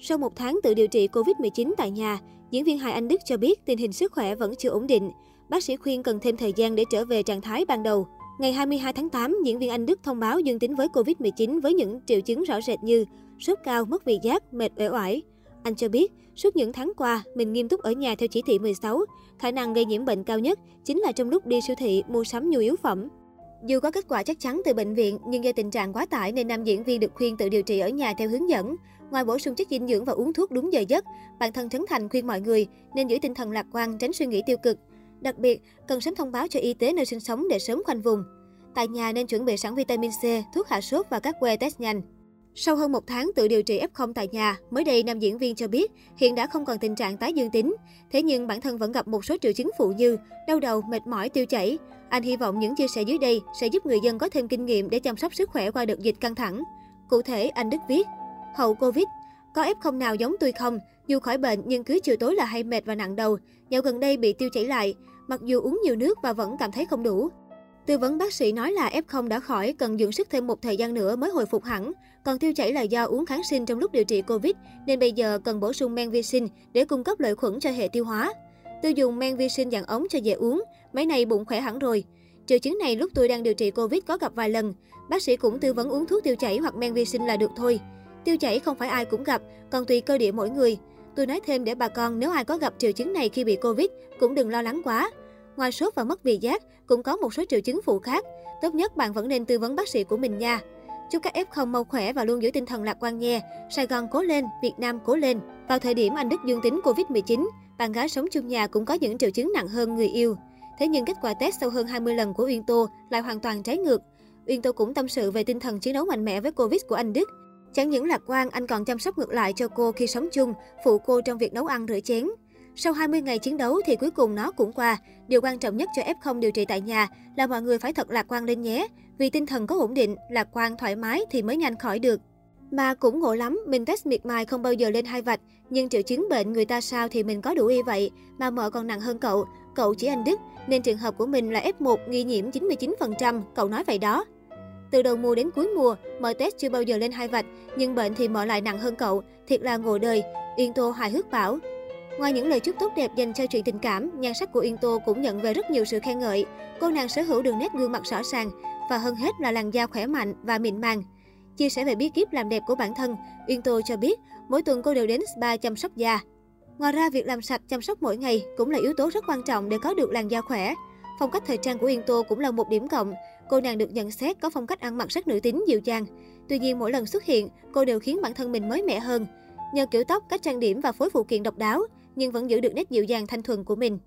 Sau một tháng tự điều trị Covid-19 tại nhà, diễn viên hài Anh Đức cho biết tình hình sức khỏe vẫn chưa ổn định. Bác sĩ khuyên cần thêm thời gian để trở về trạng thái ban đầu. Ngày 22 tháng 8, diễn viên Anh Đức thông báo dương tính với Covid-19 với những triệu chứng rõ rệt như sốt cao, mất vị giác, mệt uể oải. Anh cho biết, suốt những tháng qua, mình nghiêm túc ở nhà theo chỉ thị 16. Khả năng gây nhiễm bệnh cao nhất chính là trong lúc đi siêu thị mua sắm nhu yếu phẩm. Dù có kết quả chắc chắn từ bệnh viện, nhưng do tình trạng quá tải nên nam diễn viên được khuyên tự điều trị ở nhà theo hướng dẫn. Ngoài bổ sung chất dinh dưỡng và uống thuốc đúng giờ giấc, bản thân Trấn Thành khuyên mọi người nên giữ tinh thần lạc quan, tránh suy nghĩ tiêu cực. Đặc biệt, cần sớm thông báo cho y tế nơi sinh sống để sớm khoanh vùng. Tại nhà nên chuẩn bị sẵn vitamin C, thuốc hạ sốt và các que test nhanh. Sau hơn một tháng tự điều trị F0 tại nhà, mới đây nam diễn viên cho biết hiện đã không còn tình trạng tái dương tính. Thế nhưng bản thân vẫn gặp một số triệu chứng phụ như đau đầu, mệt mỏi, tiêu chảy. Anh hy vọng những chia sẻ dưới đây sẽ giúp người dân có thêm kinh nghiệm để chăm sóc sức khỏe qua đợt dịch căng thẳng. Cụ thể, anh Đức viết, hậu Covid, có F0 nào giống tôi không? Dù khỏi bệnh nhưng cứ chiều tối là hay mệt và nặng đầu. Dạo gần đây bị tiêu chảy lại, mặc dù uống nhiều nước và vẫn cảm thấy không đủ. Tư vấn bác sĩ nói là F0 đã khỏi, cần dưỡng sức thêm một thời gian nữa mới hồi phục hẳn. Còn tiêu chảy là do uống kháng sinh trong lúc điều trị Covid, nên bây giờ cần bổ sung men vi sinh để cung cấp lợi khuẩn cho hệ tiêu hóa. Tôi dùng men vi sinh dạng ống cho dễ uống, mấy nay bụng khỏe hẳn rồi. Triệu chứng này lúc tôi đang điều trị Covid có gặp vài lần. Bác sĩ cũng tư vấn uống thuốc tiêu chảy hoặc men vi sinh là được thôi. Tiêu chảy không phải ai cũng gặp, còn tùy cơ địa mỗi người. Tôi nói thêm để bà con nếu ai có gặp triệu chứng này khi bị Covid cũng đừng lo lắng quá. Ngoài sốt và mất vị giác, cũng có một số triệu chứng phụ khác. Tốt nhất bạn vẫn nên tư vấn bác sĩ của mình nha. Chúc các F0 mau khỏe và luôn giữ tinh thần lạc quan nha. Sài Gòn cố lên, Việt Nam cố lên. Vào thời điểm anh Đức dương tính Covid-19, bạn gái sống chung nhà cũng có những triệu chứng nặng hơn người yêu. Thế nhưng kết quả test sau hơn 20 lần của Uyên Tô lại hoàn toàn trái ngược. Uyên Tô cũng tâm sự về tinh thần chiến đấu mạnh mẽ với Covid của anh Đức. Chẳng những lạc quan, anh còn chăm sóc ngược lại cho cô khi sống chung, phụ cô trong việc nấu ăn rửa chén. Sau 20 ngày chiến đấu thì cuối cùng nó cũng qua. Điều quan trọng nhất cho F0 điều trị tại nhà là mọi người phải thật lạc quan lên nhé. Vì tinh thần có ổn định, lạc quan, thoải mái thì mới nhanh khỏi được. Mà cũng ngộ lắm, mình test miệt mài không bao giờ lên hai vạch. Nhưng triệu chứng bệnh người ta sao thì mình có đủ y vậy. Mà mợ còn nặng hơn cậu, cậu chỉ anh Đức. Nên trường hợp của mình là F1 nghi nhiễm 99%, cậu nói vậy đó. Từ đầu mùa đến cuối mùa, mợ test chưa bao giờ lên hai vạch, nhưng bệnh thì mợ lại nặng hơn cậu, thiệt là ngộ đời. Yên Tô hài hước bảo, Ngoài những lời chúc tốt đẹp dành cho chuyện tình cảm, nhan sắc của Yên Tô cũng nhận về rất nhiều sự khen ngợi. Cô nàng sở hữu đường nét gương mặt rõ ràng và hơn hết là làn da khỏe mạnh và mịn màng. Chia sẻ về bí kíp làm đẹp của bản thân, Yên Tô cho biết mỗi tuần cô đều đến spa chăm sóc da. Ngoài ra, việc làm sạch chăm sóc mỗi ngày cũng là yếu tố rất quan trọng để có được làn da khỏe. Phong cách thời trang của Yên Tô cũng là một điểm cộng. Cô nàng được nhận xét có phong cách ăn mặc rất nữ tính dịu dàng. Tuy nhiên, mỗi lần xuất hiện, cô đều khiến bản thân mình mới mẻ hơn. Nhờ kiểu tóc, cách trang điểm và phối phụ kiện độc đáo, nhưng vẫn giữ được nét dịu dàng thanh thuần của mình.